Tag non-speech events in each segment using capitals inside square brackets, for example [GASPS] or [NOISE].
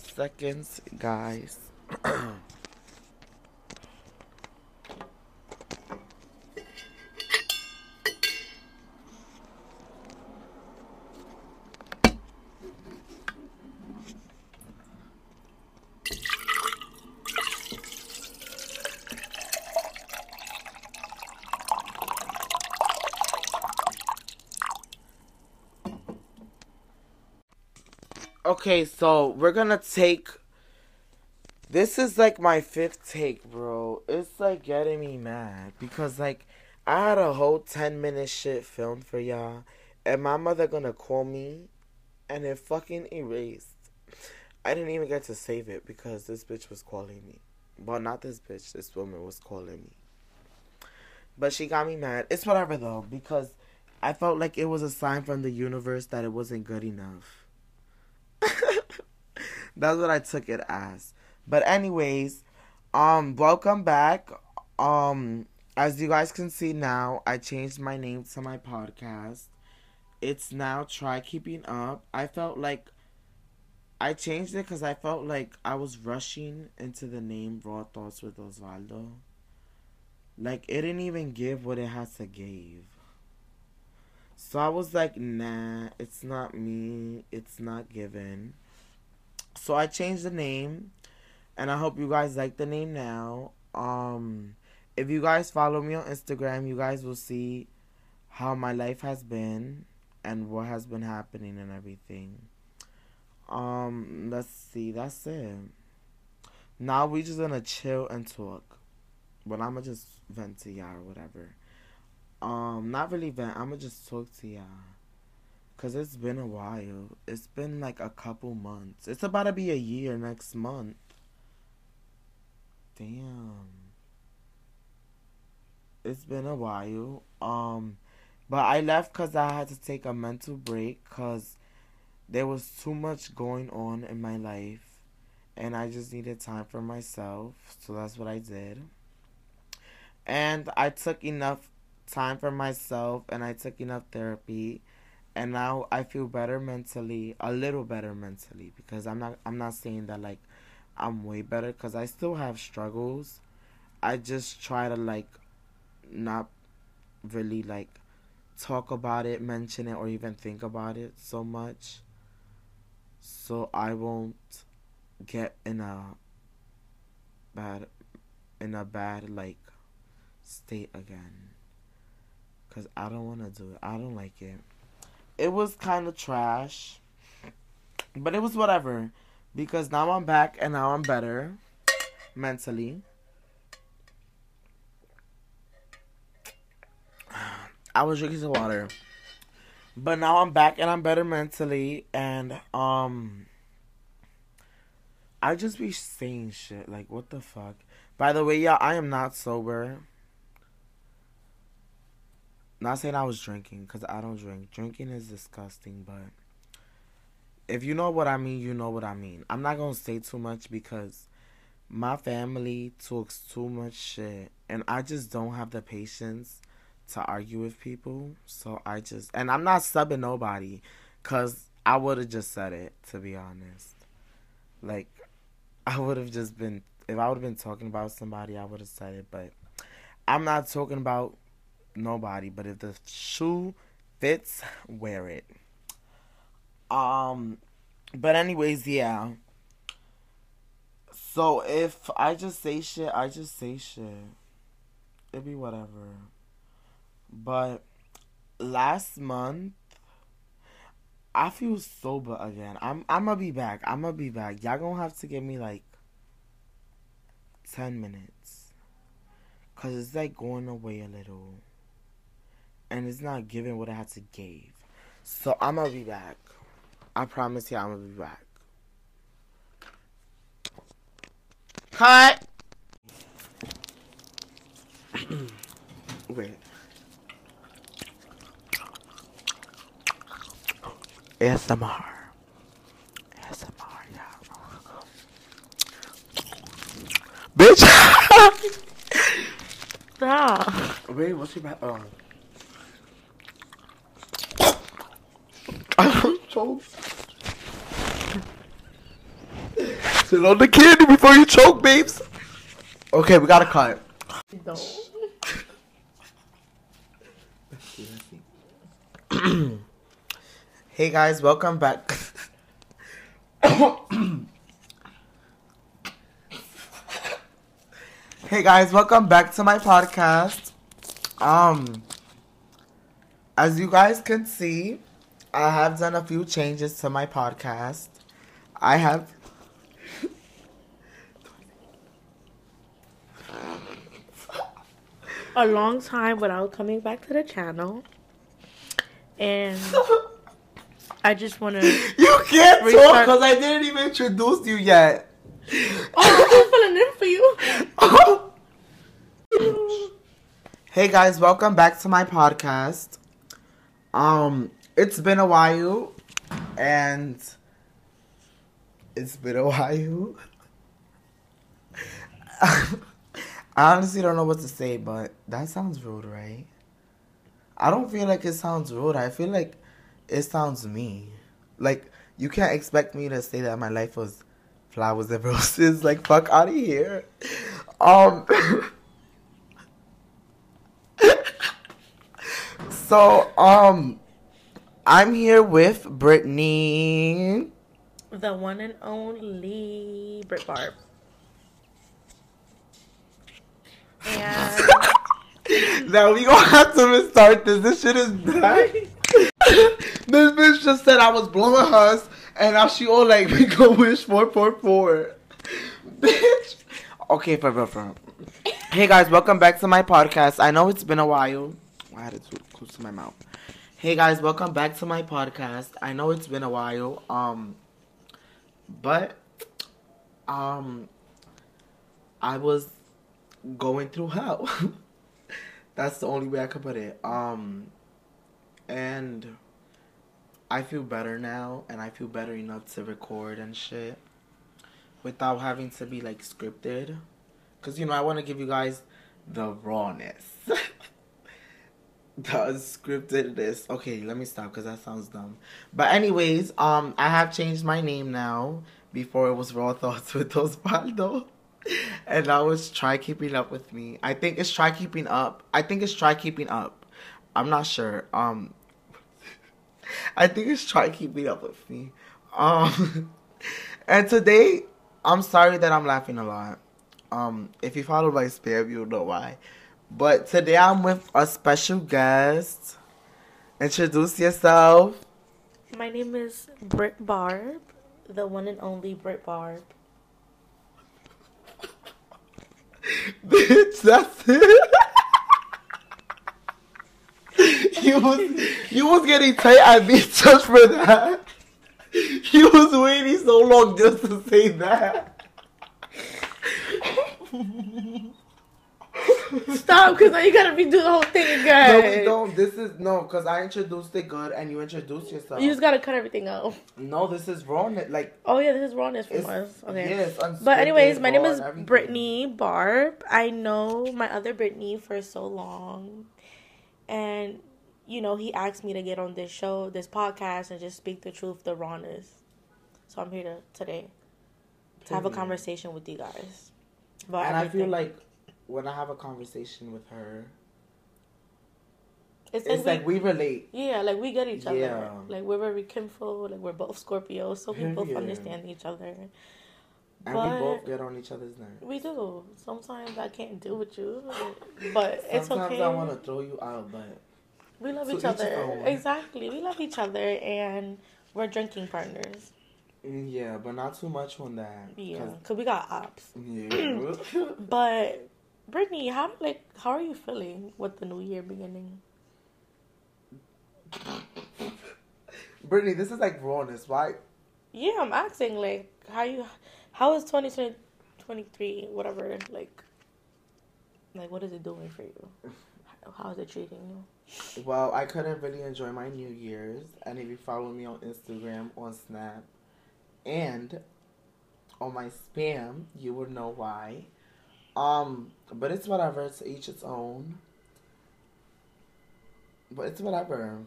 seconds, guys. [CLEARS THROAT] Okay, so we're gonna take. This is like my fifth take, bro. It's like getting me mad because like I had a whole ten minute shit filmed for y'all, and my mother gonna call me, and it fucking erased. I didn't even get to save it because this bitch was calling me. Well, not this bitch. This woman was calling me. But she got me mad. It's whatever though because I felt like it was a sign from the universe that it wasn't good enough. That's what I took it as. But anyways, um welcome back. Um as you guys can see now, I changed my name to my podcast. It's now Try Keeping Up. I felt like I changed it cuz I felt like I was rushing into the name Raw Thoughts with Osvaldo. Like it didn't even give what it has to give. So I was like, nah, it's not me. It's not given. So I changed the name and I hope you guys like the name now. Um if you guys follow me on Instagram, you guys will see how my life has been and what has been happening and everything. Um let's see, that's it. Now we just gonna chill and talk. But I'ma just vent to y'all or whatever. Um, not really vent. I'ma just talk to y'all. Cause it's been a while. It's been like a couple months. It's about to be a year next month. Damn. It's been a while. Um, but I left cause I had to take a mental break cause there was too much going on in my life and I just needed time for myself. So that's what I did. And I took enough time for myself and I took enough therapy and now I feel better mentally, a little better mentally because I'm not I'm not saying that like I'm way better cuz I still have struggles. I just try to like not really like talk about it, mention it or even think about it so much so I won't get in a bad in a bad like state again cuz I don't want to do it. I don't like it. It was kind of trash. But it was whatever because now I'm back and now I'm better mentally. I was drinking some water. But now I'm back and I'm better mentally and um I just be saying shit like what the fuck. By the way, yeah, I am not sober. Not saying I was drinking because I don't drink. Drinking is disgusting, but if you know what I mean, you know what I mean. I'm not gonna say too much because my family talks too much shit, and I just don't have the patience to argue with people. So I just and I'm not subbing nobody, cause I would have just said it to be honest. Like I would have just been if I would have been talking about somebody, I would have said it, but I'm not talking about nobody. But if the shoe fits, wear it. Um, but anyways, yeah. So if I just say shit, I just say shit. It be whatever. But last month, I feel sober again. I'm I'm gonna be back. I'm gonna be back. Y'all gonna have to give me like ten minutes, cause it's like going away a little, and it's not giving what I had to give. So I'm gonna be back. I promise you, I'm gonna be back. Cut. [CLEARS THROAT] Wait. ASMR. ASMR, yeah. [LAUGHS] Bitch! [LAUGHS] Stop. Wait, what's your back? Oh. I'm so. Sit on the candy before you choke, babes. Okay, we gotta cut. [COUGHS] Hey guys, welcome back. [COUGHS] hey guys, welcome back to my podcast. Um, as you guys can see, I have done a few changes to my podcast. I have. A long time without coming back to the channel. And I just want to. [LAUGHS] You can't talk because I didn't even introduce you yet. Oh, I'm filling in for you. [LAUGHS] Hey guys, welcome back to my podcast. Um, it's been a while, and it's been a [LAUGHS] while. I honestly don't know what to say, but that sounds rude, right? I don't feel like it sounds rude. I feel like it sounds me. Like you can't expect me to say that my life was flowers and [LAUGHS] roses. Like fuck out of here. Um. [LAUGHS] so um, I'm here with Brittany. The one and only Brit Barb. And [LAUGHS] Now we gonna have to restart this. This shit is bad. [LAUGHS] this bitch just said I was blowing hers, and now she all like we go wish four four four. Bitch. Okay, for real, for real. Hey guys, welcome back to my podcast. I know it's been a while. I had it too close to my mouth. Hey guys, welcome back to my podcast. I know it's been a while. Um, but um, I was going through hell. [LAUGHS] That's the only way I could put it. Um, and I feel better now, and I feel better enough to record and shit without having to be like scripted. Cause you know I want to give you guys the rawness, [LAUGHS] the [LAUGHS] unscriptedness. Okay, let me stop because that sounds dumb. But anyways, um, I have changed my name now. Before it was Raw Thoughts [LAUGHS] with Osvaldo. And now it's Try Keeping Up with Me. I think it's Try Keeping Up. I think it's Try Keeping Up. I'm not sure. Um [LAUGHS] I think it's Try Keeping Up with Me. Um and today I'm sorry that I'm laughing a lot. Um if you follow my spam you'll know why. But today I'm with a special guest. Introduce yourself. my name is Brit Barb. The one and only Brit Barb. [LAUGHS] Bitch, that's it. [LAUGHS] you was you was getting tight at me just for that. [LAUGHS] You was waiting so long just to say that. Stop, because now you gotta redo the whole thing again. No, we don't. This is no, because I introduced it good and you introduced yourself. You just gotta cut everything out. no, this is wrong. Like, Oh yeah, this is rawness from us. Okay. yes, But anyways, my name is. Brittany Barb. I know my other Brittany for so long. And you know, he asked me to get on this show, this podcast and just speak the truth, the rawness. So I'm here to today to have a conversation with you guys. About And I feel like when I have a conversation with her, it's, it's like we, we relate. yeah, like we get each other. Yeah. Like we're very kinfolk, like we're both Scorpios, so we both understand each other. And But- we both get on each other's nerves. We do. Sometimes I can't deal with you, but it's Sometimes okay. Sometimes I want to throw you out, but We love each each other. own. Exactly. We love each other and we're drinking partners. mm, yeah, but not too much on that. Yeah. 'cause- Cause we got ops. Yeah. [CLEARS THROAT] But Brittany, how like how are you feeling with the new year beginning? [LAUGHS] Brittany, this is like rawness. Why? Yeah, I'm asking like how you how is 2023 whatever like like what is it doing for you? [LAUGHS] How is it treating you? Well, I couldn't really enjoy my New Year's, and if you follow me on Instagram, on Snap, and on my spam, you would know why. Um, but it's whatever. It's each its own. But it's whatever.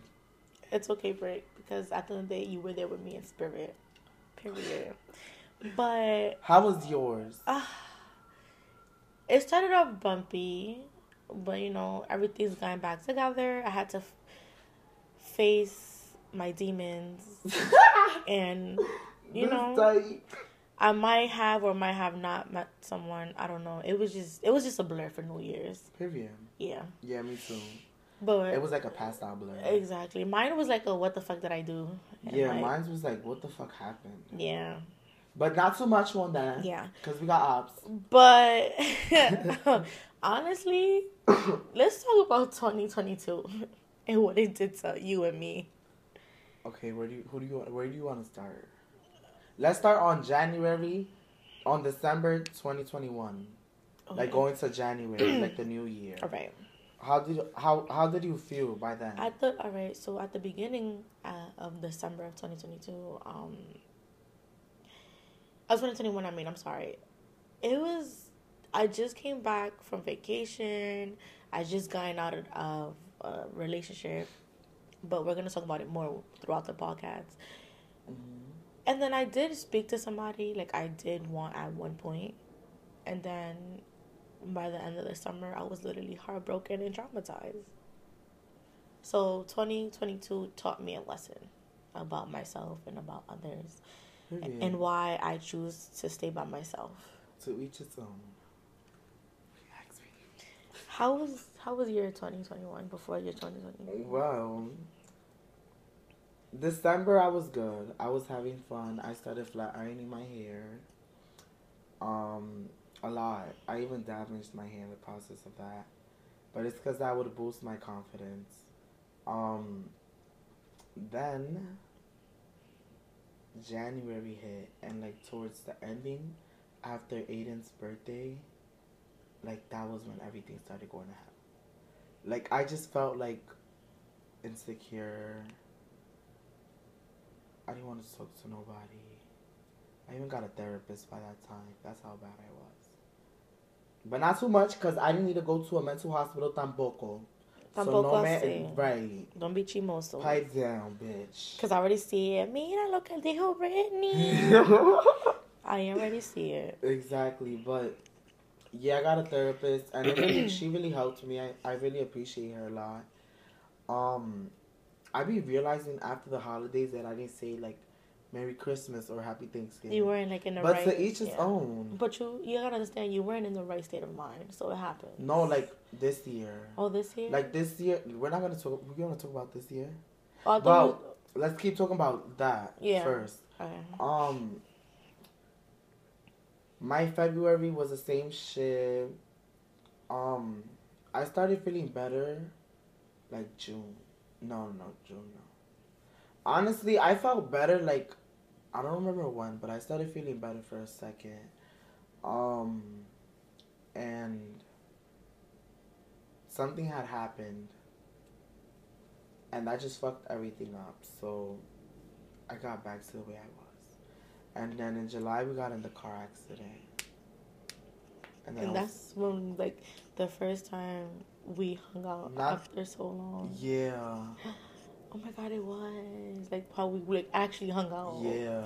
It's okay, Britt, because at the end of the day you were there with me in spirit. Period. But How was yours? uh, it started off bumpy, but you know everything's going back together. I had to f- face my demons, [LAUGHS] and you know. I might have or might have not met someone. I don't know. It was just it was just a blur for New Year's. Period. Yeah, Yeah, me too. but It was like a passed out blur. exactly mine was like a what the fuck did I do? And, Yeah, like, mine was like, what the fuck happened? Yeah, But not too much on that. yeah. Because we got ops. But [LAUGHS] [LAUGHS] honestly, let's talk about 2022 and what it did to you and me. Okay, where do you who do you where do you want to start? Let's start on January, on December 2021. Like going to January, [CLEARS THROAT] like the new year. All right. How did you, how how did you feel by then? At the all right, so at the beginning uh, of December of 2022, um, I was 2021. I mean, I'm sorry. It was. I just came back from vacation. I just gotten out of, of a relationship, but we're gonna talk about it more throughout the podcast. Mhm. And then I did speak to somebody, like I did want at one point, and then by the end of the summer, I was literally heartbroken and traumatized. So 2022 taught me a lesson about myself and about others, Period. and why I choose to stay by myself. to each its own. How was how was your 2021 before your 2020? Well, December I was good. I was having fun. I started flat ironing my hair. Um, a lot. I even damaged my hair in the process of that, but it's because that would boost my confidence. Um, then January hit, and like towards the ending, after Aiden's birthday, like that was when everything started going to hell. Like I just felt like insecure. I didn't want to talk to nobody. I even got a therapist by that time. That's how bad I was. But not too much because I didn't need to go to a mental hospital tampoco. Tampoco so no man, right. Don't be chimoso. Pipe down, bitch. Cause I already see it. Mira lo que dijo Brittany. [LAUGHS] I already see it. exactly, but yeah, I got a therapist, and really, she really helped me. I, I really appreciate her a lot. Um, I be realizing after the holidays that I didn't say like Merry Christmas or Happy Thanksgiving. You weren't like in the but right. But to each his yeah. own. But you you gotta understand you weren't in the right state of mind, so it happened. No, like this year. Oh, this year. Like this year, we're not gonna talk. We're gonna talk about this year. oh, Well, let's keep talking about that Yeah. first. okay. Um, my February was the same shit. Um, I started feeling better, like June. No, no, June. No. Honestly, I felt better. Like, I don't remember when, but I started feeling better for a second. Um, and something had happened, and that just fucked everything up. So, I got back to the way I was. And then in July we got in the car accident. And then And I was- that's when like the first time we hung out Not- after so long. yeah, [GASPS] Oh my god, it was like how we like actually hung out. yeah.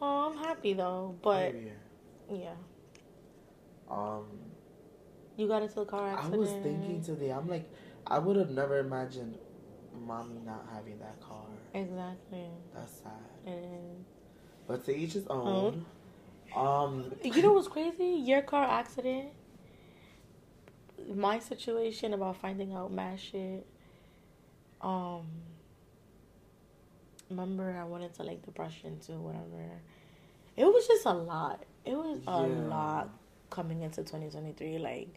Oh, I'm happy though, but Period. yeah, um, you got into the car accident. I was thinking today. I'm like, I would have never imagined mommy not having that car. exactly. That's sad. It is. But to each his own. Um, You know [LAUGHS] what's crazy? Your car accident. My situation about finding out mad shit. Um. Remember, I went into like depression too. Whatever. It was just a lot. It was a lot coming into 2023. Like,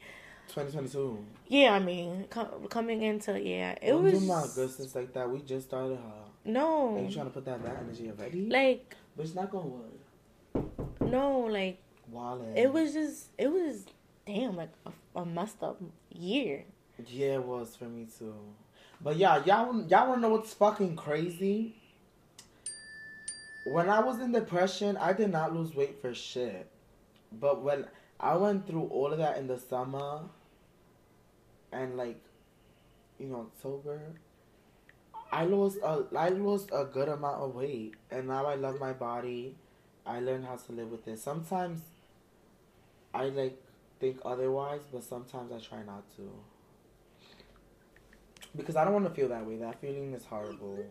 2022. yeah, I mean, com- coming into yeah, it Don't was do my good since like that. We just started her. no, Are you trying to put that bad energy already? like but it's not gonna work. no, like Wallet. it was just it was damn like a, a messed up year. Yeah, it was for me too. But yeah, y'all y'all wanna know what's fucking crazy? When I was in depression, I did not lose weight for shit. But when I went through all of that in the summer and like you know, October, I lost a I lost a good amount of weight and now I love my body I learned how to live with it. Sometimes I like think otherwise, but sometimes I try not to. Because I don't want to feel that way. That feeling is horrible.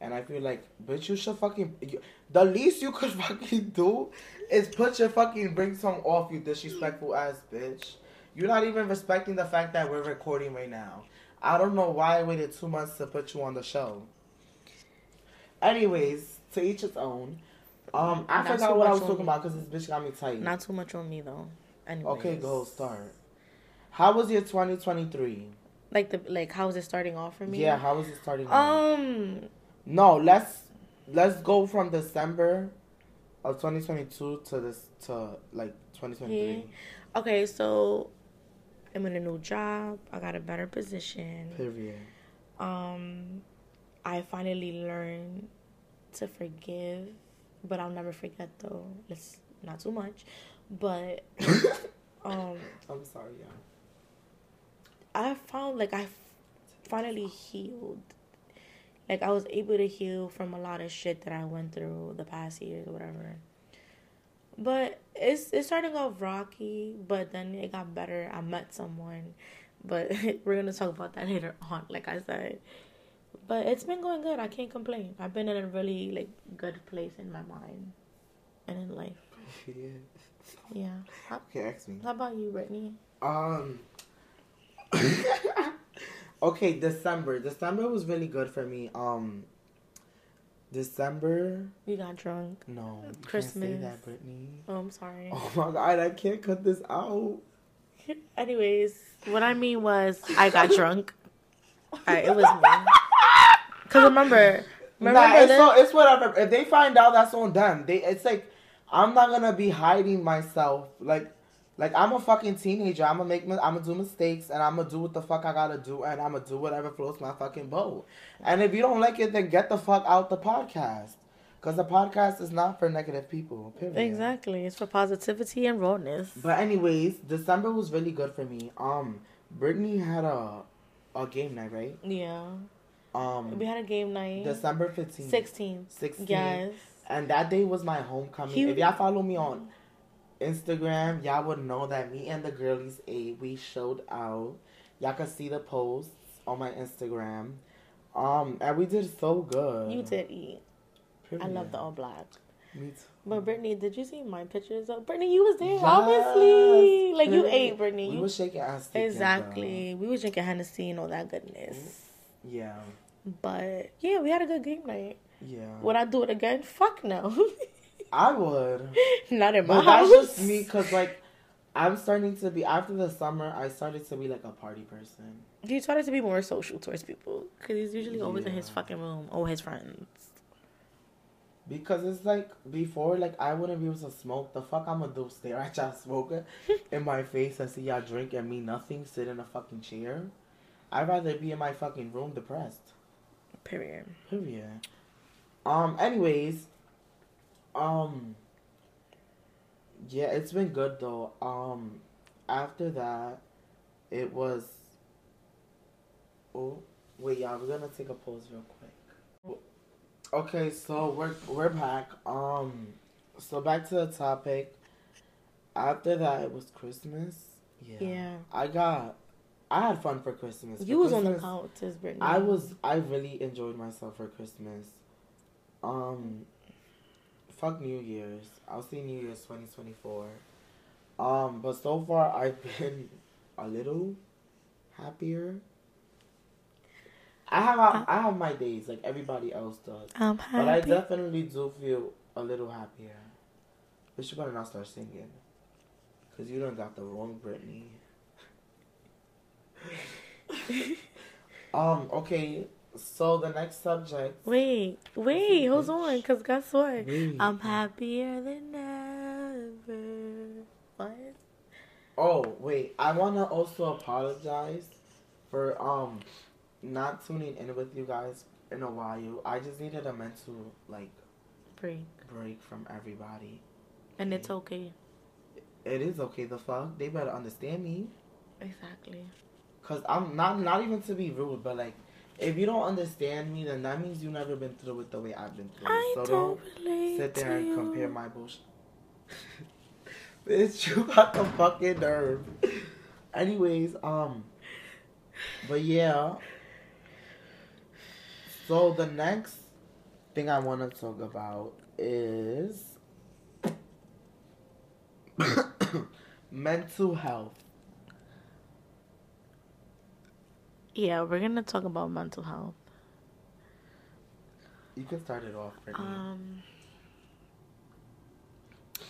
And I feel like, bitch, you should fucking. You, the least you could [LAUGHS] fucking do is put your fucking bring song off, you disrespectful ass bitch. You're not even respecting the fact that we're recording right now. I don't know why I waited two months to put you on the show. Anyways, to each its own. Um, I Not forgot what I was talking me. about because this bitch got me tight. Not too much on me though. Anyways. okay, go start. How was your 2023? Like the like, how was it starting off for me? Yeah, how was it starting? off? Um. No, let's let's go from December of 2022 to this to like 2023. Okay, so I'm in a new job. I got a better position. Period. Um, I finally learned to forgive, but I'll never forget though. It's not too much, but [COUGHS] um, I'm sorry, yeah. I found like I finally healed. Like I was able to heal from a lot of shit that I went through the past years or whatever. But it's it's starting off rocky, but then it got better. I met someone, but [LAUGHS] we're gonna talk about that later on. Like I said, but it's been going good. I can't complain. I've been in a really like good place in my mind and in life. Period. Yeah. How, Okay, ask me. how about you, Brittany? Um. [LAUGHS] okay, December. December was really good for me. Um. December. You got drunk. No, you Can't say Christmas. that, Brittany. Oh, I'm sorry. Oh my god, I can't cut this out. [LAUGHS] Anyways, what I mean was I got [LAUGHS] drunk. Alright, it was me. Cause remember, remember nah, it's, so, it's whatever. If they find out, that's on them. They, it's like I'm not gonna be hiding myself. Like, like I'm a fucking teenager. I'm gonna make, I'm gonna do mistakes, and I'm gonna do what the fuck I gotta do, and I'm gonna do whatever floats my fucking boat. And if you don't like it, then get the fuck out the podcast, cause the podcast is not for negative people. Period. exactly. It's for positivity and rawness. But anyways, December was really good for me. Um, Brittany had a a game night, right? Yeah, Um, we had a game night. December fifteenth. Sixteen. 16. Yes. And that day was my homecoming. He- if y'all follow me on Instagram, y'all would know that me and the girlies ate. We showed out. Y'all can see the posts on my Instagram. Um, and we did so good. You did eat. I love the all black. Me too. But Brittany, did you see my pictures of Brittany? You was there, Yes. obviously. Like you ate, Brittany. We You, were shaking ass. together. exactly. We was drinking Hennessy and all that goodness. Yeah. But yeah, we had a good game night. Yeah. Would I do it again? Fuck no. [LAUGHS] I would. Not in my But house. that's just me, cause like, I'm starting to be after the summer. I started to be like a party person. He started to be more social towards people because he's usually always in his fucking room or his friends. Because it's like before, like I wouldn't be able to smoke. The fuck I'm gonna do? Stare at y'all smoking [LAUGHS] in my face and see y'all drink and me nothing, sit in a fucking chair. I'd rather be in my fucking room depressed. Period. Period. Um. Anyways. Um. Yeah, it's been good though. Um. After that, it was. Oh wait, y'all. We're gonna take a pause real quick. Okay, so we're we're back. Um. So back to the topic. After that, it was Christmas. Yeah. Yeah. I got. I had fun for Christmas. For You was on the Christmas- couch, Brittany. I was I really enjoyed myself for Christmas. Um fuck New Year's. I'll see New Year's twenty twenty four. Um but so far [LAUGHS] I've been a little happier. I have I have my days like everybody else does. I'm But I definitely do feel a little happier. But you better not start singing. Cause you done got the wrong Britney. [LAUGHS] [LAUGHS] um, okay, so the next subject. Wait, wait, hold bitch. on, because guess what? Wait. I'm happier than ever. What? Oh, wait, I wanna also apologize for um not tuning in with you guys in a while. I just needed a mental like Break. break from everybody. And it's okay. It is okay, the fuck. They better understand me. Exactly. Cause I'm not not even to be rude, but like if you don't understand me, then that means you've never been through it the way I've been through it. I so don't relate sit there and compare my bullshit. [LAUGHS] Bitch, you got the fucking nerve. Anyways, um, but yeah. So the next thing I want to talk about is [COUGHS] mental health. Yeah, we're gonna talk about mental health. You can start it off, Brittany. Um,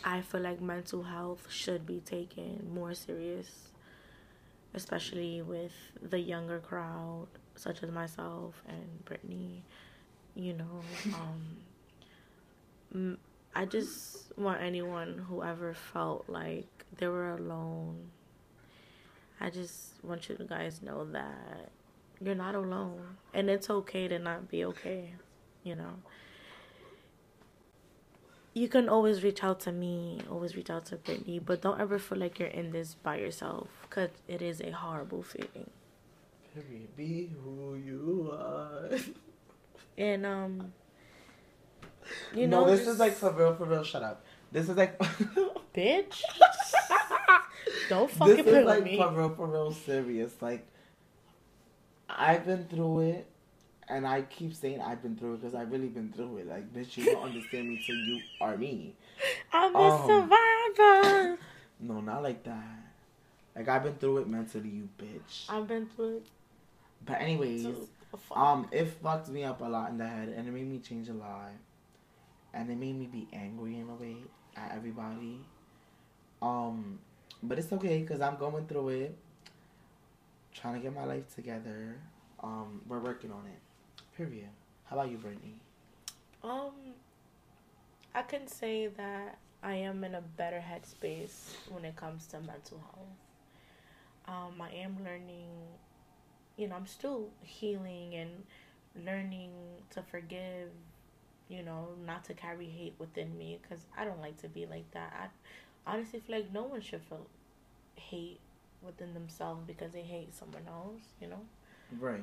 I feel like mental health should be taken more serious, especially with the younger crowd, such as myself and Brittany. You know, [LAUGHS] um, I just want anyone who ever felt like they were alone. I just want you guys to know that you're not alone, and it's okay to not be okay. You know you can always reach out to me, always reach out to Brittany, but don't ever feel like you're in this by yourself because it is a horrible feeling. Period. Be who you are. And, um, [LAUGHS] you no, know, this just- is like for real, for real. Shut up. This is like. [LAUGHS] bitch. [LAUGHS] don't this fucking is play like me. for real, for real serious. Like, I've been through it, and I keep saying I've been through it because I've really been through it. Like, bitch, you don't [LAUGHS] understand me till you are me. I'm a um, survivor. No, not like that. Like I've been through it mentally, you bitch. I've been through it. But anyways, um, it fucked me up a lot in the head, and it made me change a lot, and it made me be angry in a way at everybody. Um, but it's okay because I'm going through it, trying to get my life together. Um, we're working on it. Period. How about you, Brittany? Um, I can say that I am in a better headspace when it comes to mental health. Um, I am learning, you know, I'm still healing and learning to forgive, you know, not to carry hate within me because I don't like to be like that. I honestly feel like no one should feel hate within themselves because they hate someone else, you know? Right.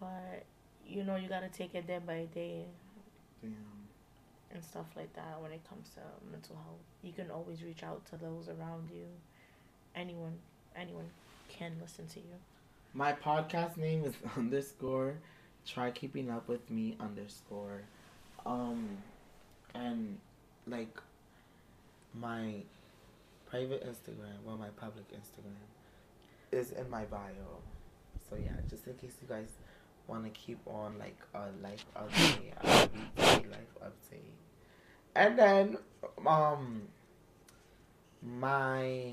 But, you know, you gotta take it day by day Damn. and stuff like that when it comes to mental health. You can always reach out to those around you. Anyone, anyone can listen to you. My podcast name is [LAUGHS] underscore try keeping up with me underscore. Um and like my private Instagram, well my public Instagram is in my bio. So yeah, just in case you guys wanna keep on like a life update, a weekly life update. And then um my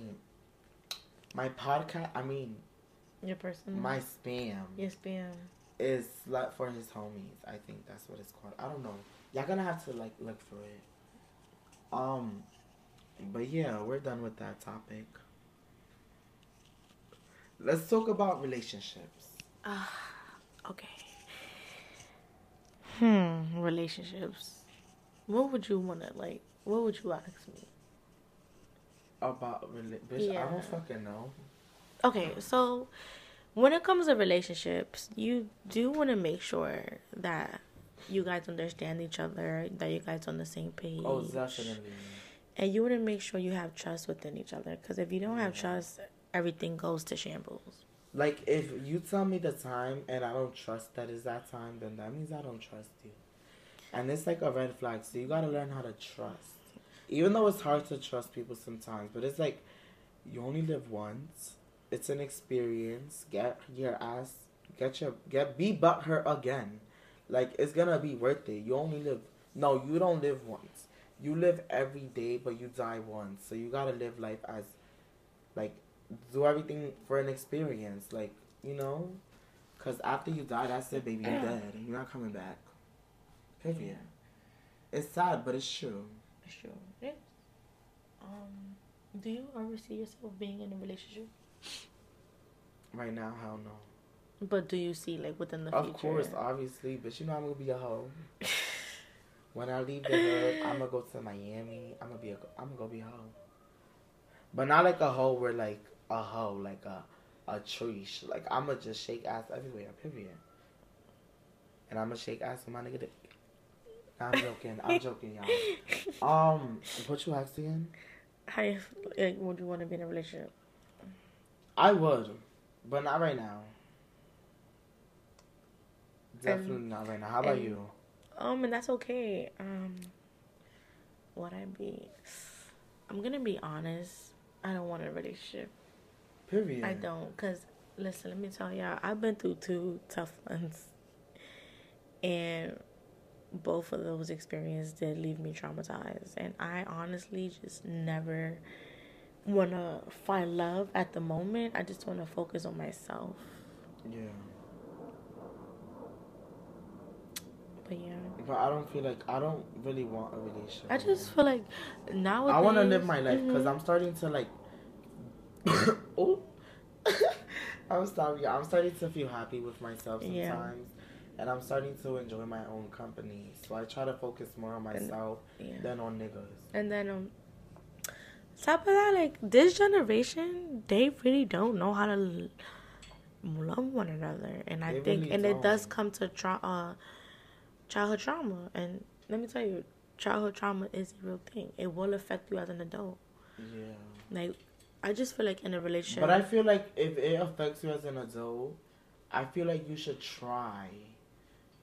my podcast I mean Your person. my spam Yes, ma'am. is slut for his homies. I think that's what it's called. I don't know. Y'all gonna have to like look for it. Um, but yeah, we're done with that topic. Let's talk about relationships. Ah, okay. Hmm, relationships. What would you wanna like? What would you ask me? About rela- bitch, I don't fucking know. Okay, so when it comes to relationships, you do want to make sure that you guys understand each other, that you guys on the same page. Oh, definitely. And you want to make sure you have trust within each other, because if you don't have trust, everything goes to shambles. Like if you tell me the time and I don't trust that is that time, then that means I don't trust you. And it's like a red flag. So you gotta learn how to trust. Even though it's hard to trust people sometimes, but it's like you only live once. It's an experience. Get your ass get your get be but her again. Like it's gonna be worth it. You only live no, you don't live once. You live every day but you die once. So you gotta live life as like do everything for an experience, like you know, because after you die, that's it, baby. You're dead. You're not coming back. Period. It's sad, but it's true. It's true. Um, do you ever see yourself being in a relationship? Right now, hell no. But do you see like within the Of future? course, obviously, but you know I'm gonna be a hoe. [LAUGHS] when I leave the hood, I'm gonna go to Miami. I'm gonna be a. I'm gonna go be a hoe. But not like a hoe where like a hoe, like a a tree. Like I'm gonna just shake ass everywhere. Period. and I'm gonna shake ass with my nigga dick. Nah, I'm joking. I'm [LAUGHS] joking, y'all. Um, what you asked again? How you, like, would you want to be in a relationship? I would, but not right now. Definitely And- not right now. How about and- you? Um, and that's okay. Um, what I be? I'm gonna be honest. I don't want a relationship. Period. I don't, cause listen, let me tell y'all, I've been through two tough ones, and both of those experiences did leave me traumatized, and I honestly just never wanna find love at the moment. I just wanna focus on myself. Yeah. But yeah, But I don't feel like I don't really want a relationship. I just feel like now I want to live my life because Mhm. I'm starting to like. [COUGHS] oh, [LAUGHS] I'm sorry. I'm starting to feel happy with myself sometimes, Yeah. and I'm starting to enjoy my own company. So I try to focus more on myself yeah. than on niggas. And then um top of that, like this generation, they really don't know how to l- love one another. And I They think really and it does come to tra- uh, childhood trauma. And let me tell you, childhood trauma is a real thing. It will affect you as an adult. Yeah. Like I just feel like in a relationship But I feel like if it affects you as an adult, I feel like you should try.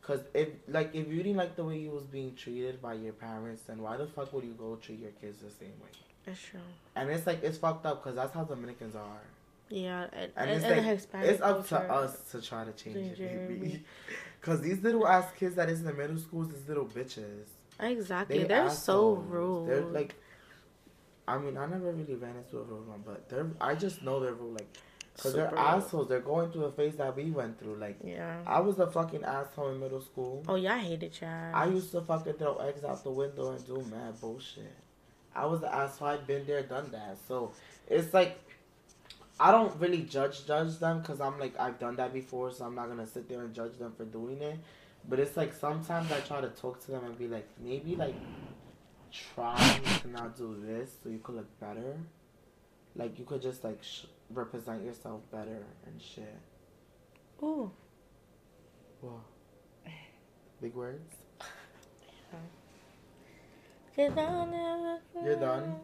Cause if like if you didn't like the way you was being treated by your parents, then why the fuck would you go treat your kids the same way? that's true. And it's like it's fucked up because that's how Dominicans are. Yeah, and, it's like Hispanic it's up to us to try to change it, it, maybe. maybe. [LAUGHS] Cause these little ass kids that is in the middle schools, these little bitches. Exactly. They are so rude. They're like, I mean, I never really ran into a rude one, but they're. I just know they're rude, like, cause they're rude. assholes. They're going through the phase that we went through. Like, Yeah. I was a fucking asshole in middle school. Oh yeah, I hated y'all. I used to fucking throw eggs out the window and do mad bullshit. I was an asshole. I've been there, done that. So it's like I don't really judge judge them because I'm like I've done that before, so I'm not gonna sit there and judge them for doing it. But it's like sometimes I try to talk to them and be like, maybe like try to not do this so you could look better. Like you could just like sh- represent yourself better and shit. Ooh. Whoa. Big words. [LAUGHS] You're done?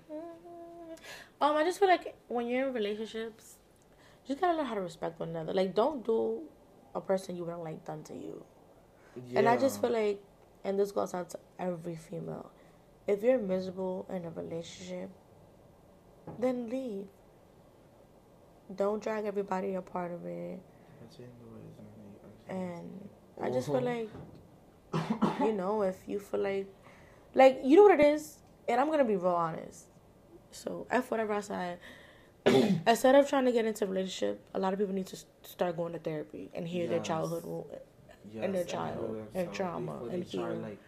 Um, I just feel like when you're in relationships, you just gotta learn how to respect one another. Like, don't do a person you don't like done to you. Yeah. And I just feel like, and this goes out to every female, if you're miserable in a relationship, then leave. Don't drag everybody a part of it. And I just feel like, [LAUGHS] you know, if you feel like, like, you know what it is? And I'm gonna be real honest. So, F whatever I said. [COUGHS] Instead of trying to get into a relationship, a lot of people need to start going to therapy and heal their childhood wo- and their child and trauma and heal. Like,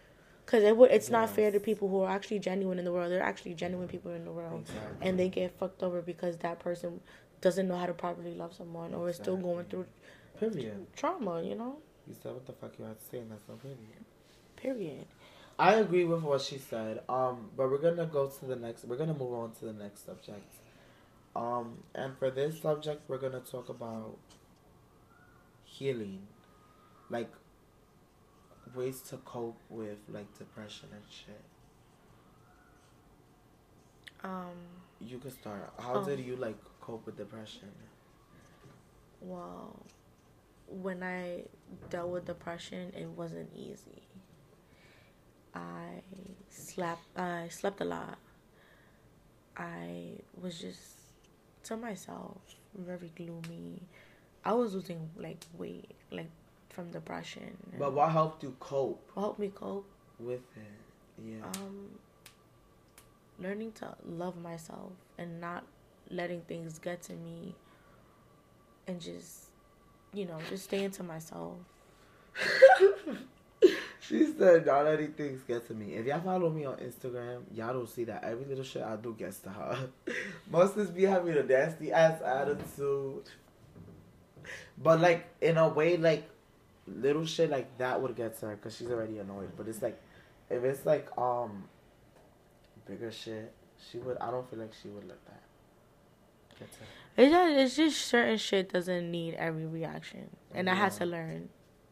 Because it would, it's not fair to people who are actually genuine in the world. They're actually genuine people in the world. exactly. And they get fucked over because that person doesn't know how to properly love someone or is still going through period. trauma, you know? You said what the fuck you had to say, and that's no period. Period. I agree with what she said. Um, but we're gonna go to the next. We're gonna move on to the next subject. Um, and for this subject, we're gonna talk about healing, like ways to cope with like depression and shit. Um, You could start. How Oh. did you like cope with depression? well, when I dealt with depression, it wasn't easy. I slept. I slept a lot. I was just to myself, very gloomy. I was losing like weight, like from depression. But what helped you cope what helped me cope? with it? Yeah. Um, learning to love myself and not letting things get to me, and just, you know, just staying to myself. [LAUGHS] She said, "Not things get to me." If y'all follow me on Instagram, y'all don't see that every little shit I do gets to her. [LAUGHS] Most Mostly be having a nasty ass attitude, but like in a way, like little shit like that would get to her because she's already annoyed. But it's like, if it's like um bigger shit, she would. I don't feel like she would let that get to her. It's just, it's just certain shit doesn't need every reaction, and I had to learn.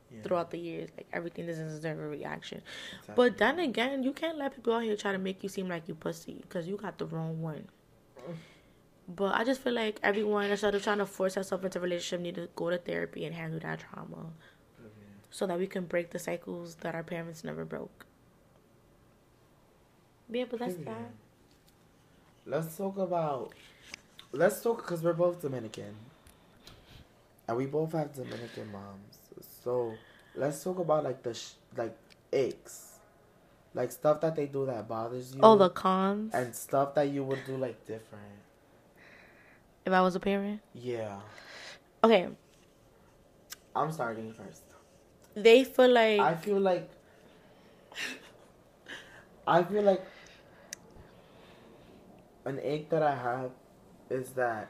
Yeah. throughout the years. Like everything doesn't deserve a reaction. Exactly. But then again, you can't let people out here try to make you seem like you pussy because you got the wrong one. But I just feel like everyone, instead of trying to force herself into a relationship, need to go to therapy and handle that trauma, so that we can break the cycles that our parents never broke. Yeah, but that's that. Let's talk about. Let's talk because we're both Dominican, and we both have Dominican moms. So let's talk about like the sh- like aches, like stuff that they do that bothers you. Oh, the cons. and stuff that you would do like different. If I was a parent, Yeah, okay, I'm starting first. they feel like I feel like. I feel like an ache that I have is that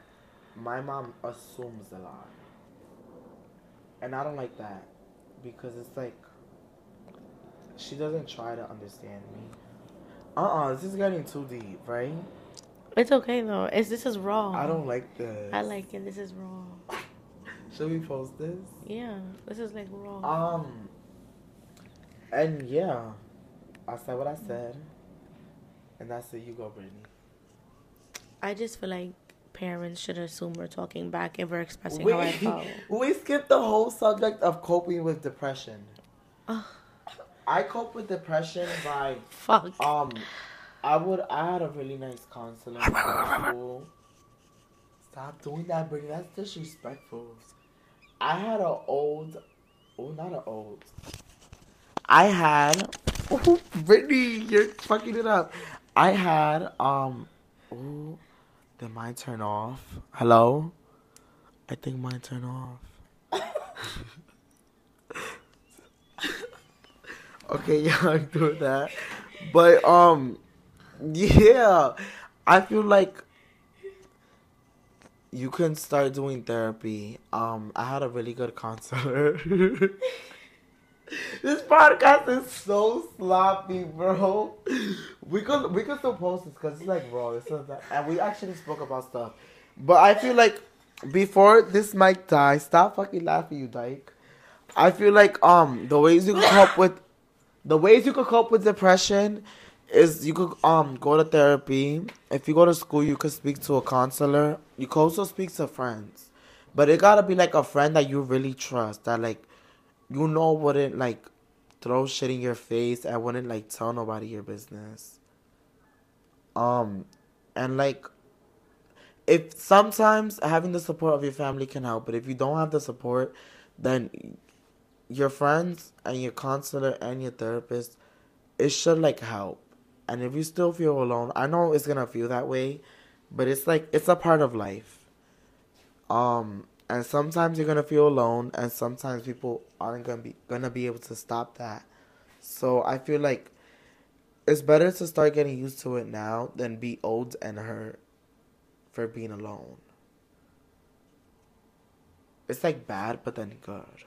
my mom assumes a lot. And I don't like that because it's like she doesn't try to understand me. Uh uh this is getting too deep, right? it's okay though. It's this is wrong. I don't like this. I like it. This is wrong. [LAUGHS] Should we post this? Yeah, this is like wrong. Um and yeah, I said what I said. And that's it, you go, Brittany. I just feel like parents should assume we're talking back if we're expressing We, how I felt. [LAUGHS] we skipped the whole subject of coping with depression. I cope with depression by Fuck. um I would I had a really nice counselor school. Stop doing that, Brittany. That's disrespectful. I had an old oh not an old. I had oh, [LAUGHS] Brittany, you're fucking it up. I had um oh did mine turn off? Hello? I think mine turned off. [LAUGHS] okay, [LAUGHS] yeah, I do that. But um yeah, I feel like you can start doing therapy. Um I had a really good counselor. [LAUGHS] this podcast is so sloppy, bro. We could we could still post this because it's like raw. It's not that, and we actually spoke about stuff. But I feel like before this mic dies, stop fucking laughing, you dyke. I feel like um the ways you could cope with the ways you could cope with depression is you could um go to therapy. If you go to school, you could speak to a counselor. You could also speak to friends, but it gotta be like a friend that you really trust. That like you know wouldn't like throw shit in your face I wouldn't like tell nobody your business. Um, and like if sometimes having the support of your family can help, but if you don't have the support, then your friends and your counselor and your therapist, it should like help. And if you still feel alone, I know it's gonna feel that way, but it's like it's a part of life. Um, and sometimes you're gonna feel alone, and sometimes people aren't gonna be gonna be able to stop that. So I feel like it's better to start getting used to it now than be old and hurt for being alone. It's like bad, but then good.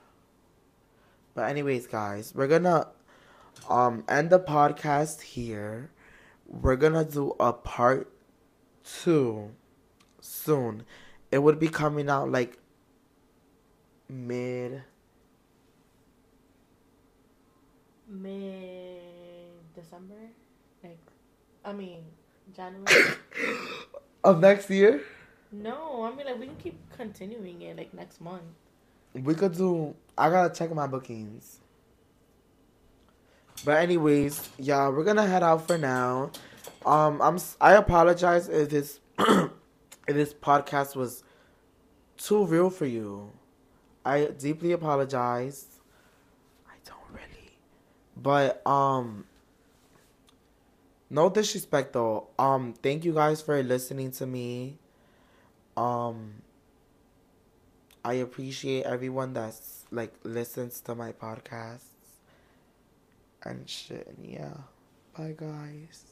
But anyways, guys, we're gonna um end the podcast here. We're gonna do a part two soon. It would be coming out like mid Mid December, like, I mean January. [COUGHS] of next year. no, I mean like we can keep continuing it like next month. We could do. I gotta check my bookings. But anyways, y'all, we're gonna head out for now. Um, I'm. I apologize if this [COUGHS] if this podcast was too real for you. I deeply apologize. I don't really, but um. No disrespect though. Um, thank you guys for listening to me. Um. I appreciate everyone that's like listens to my podcasts and shit. And yeah, bye guys.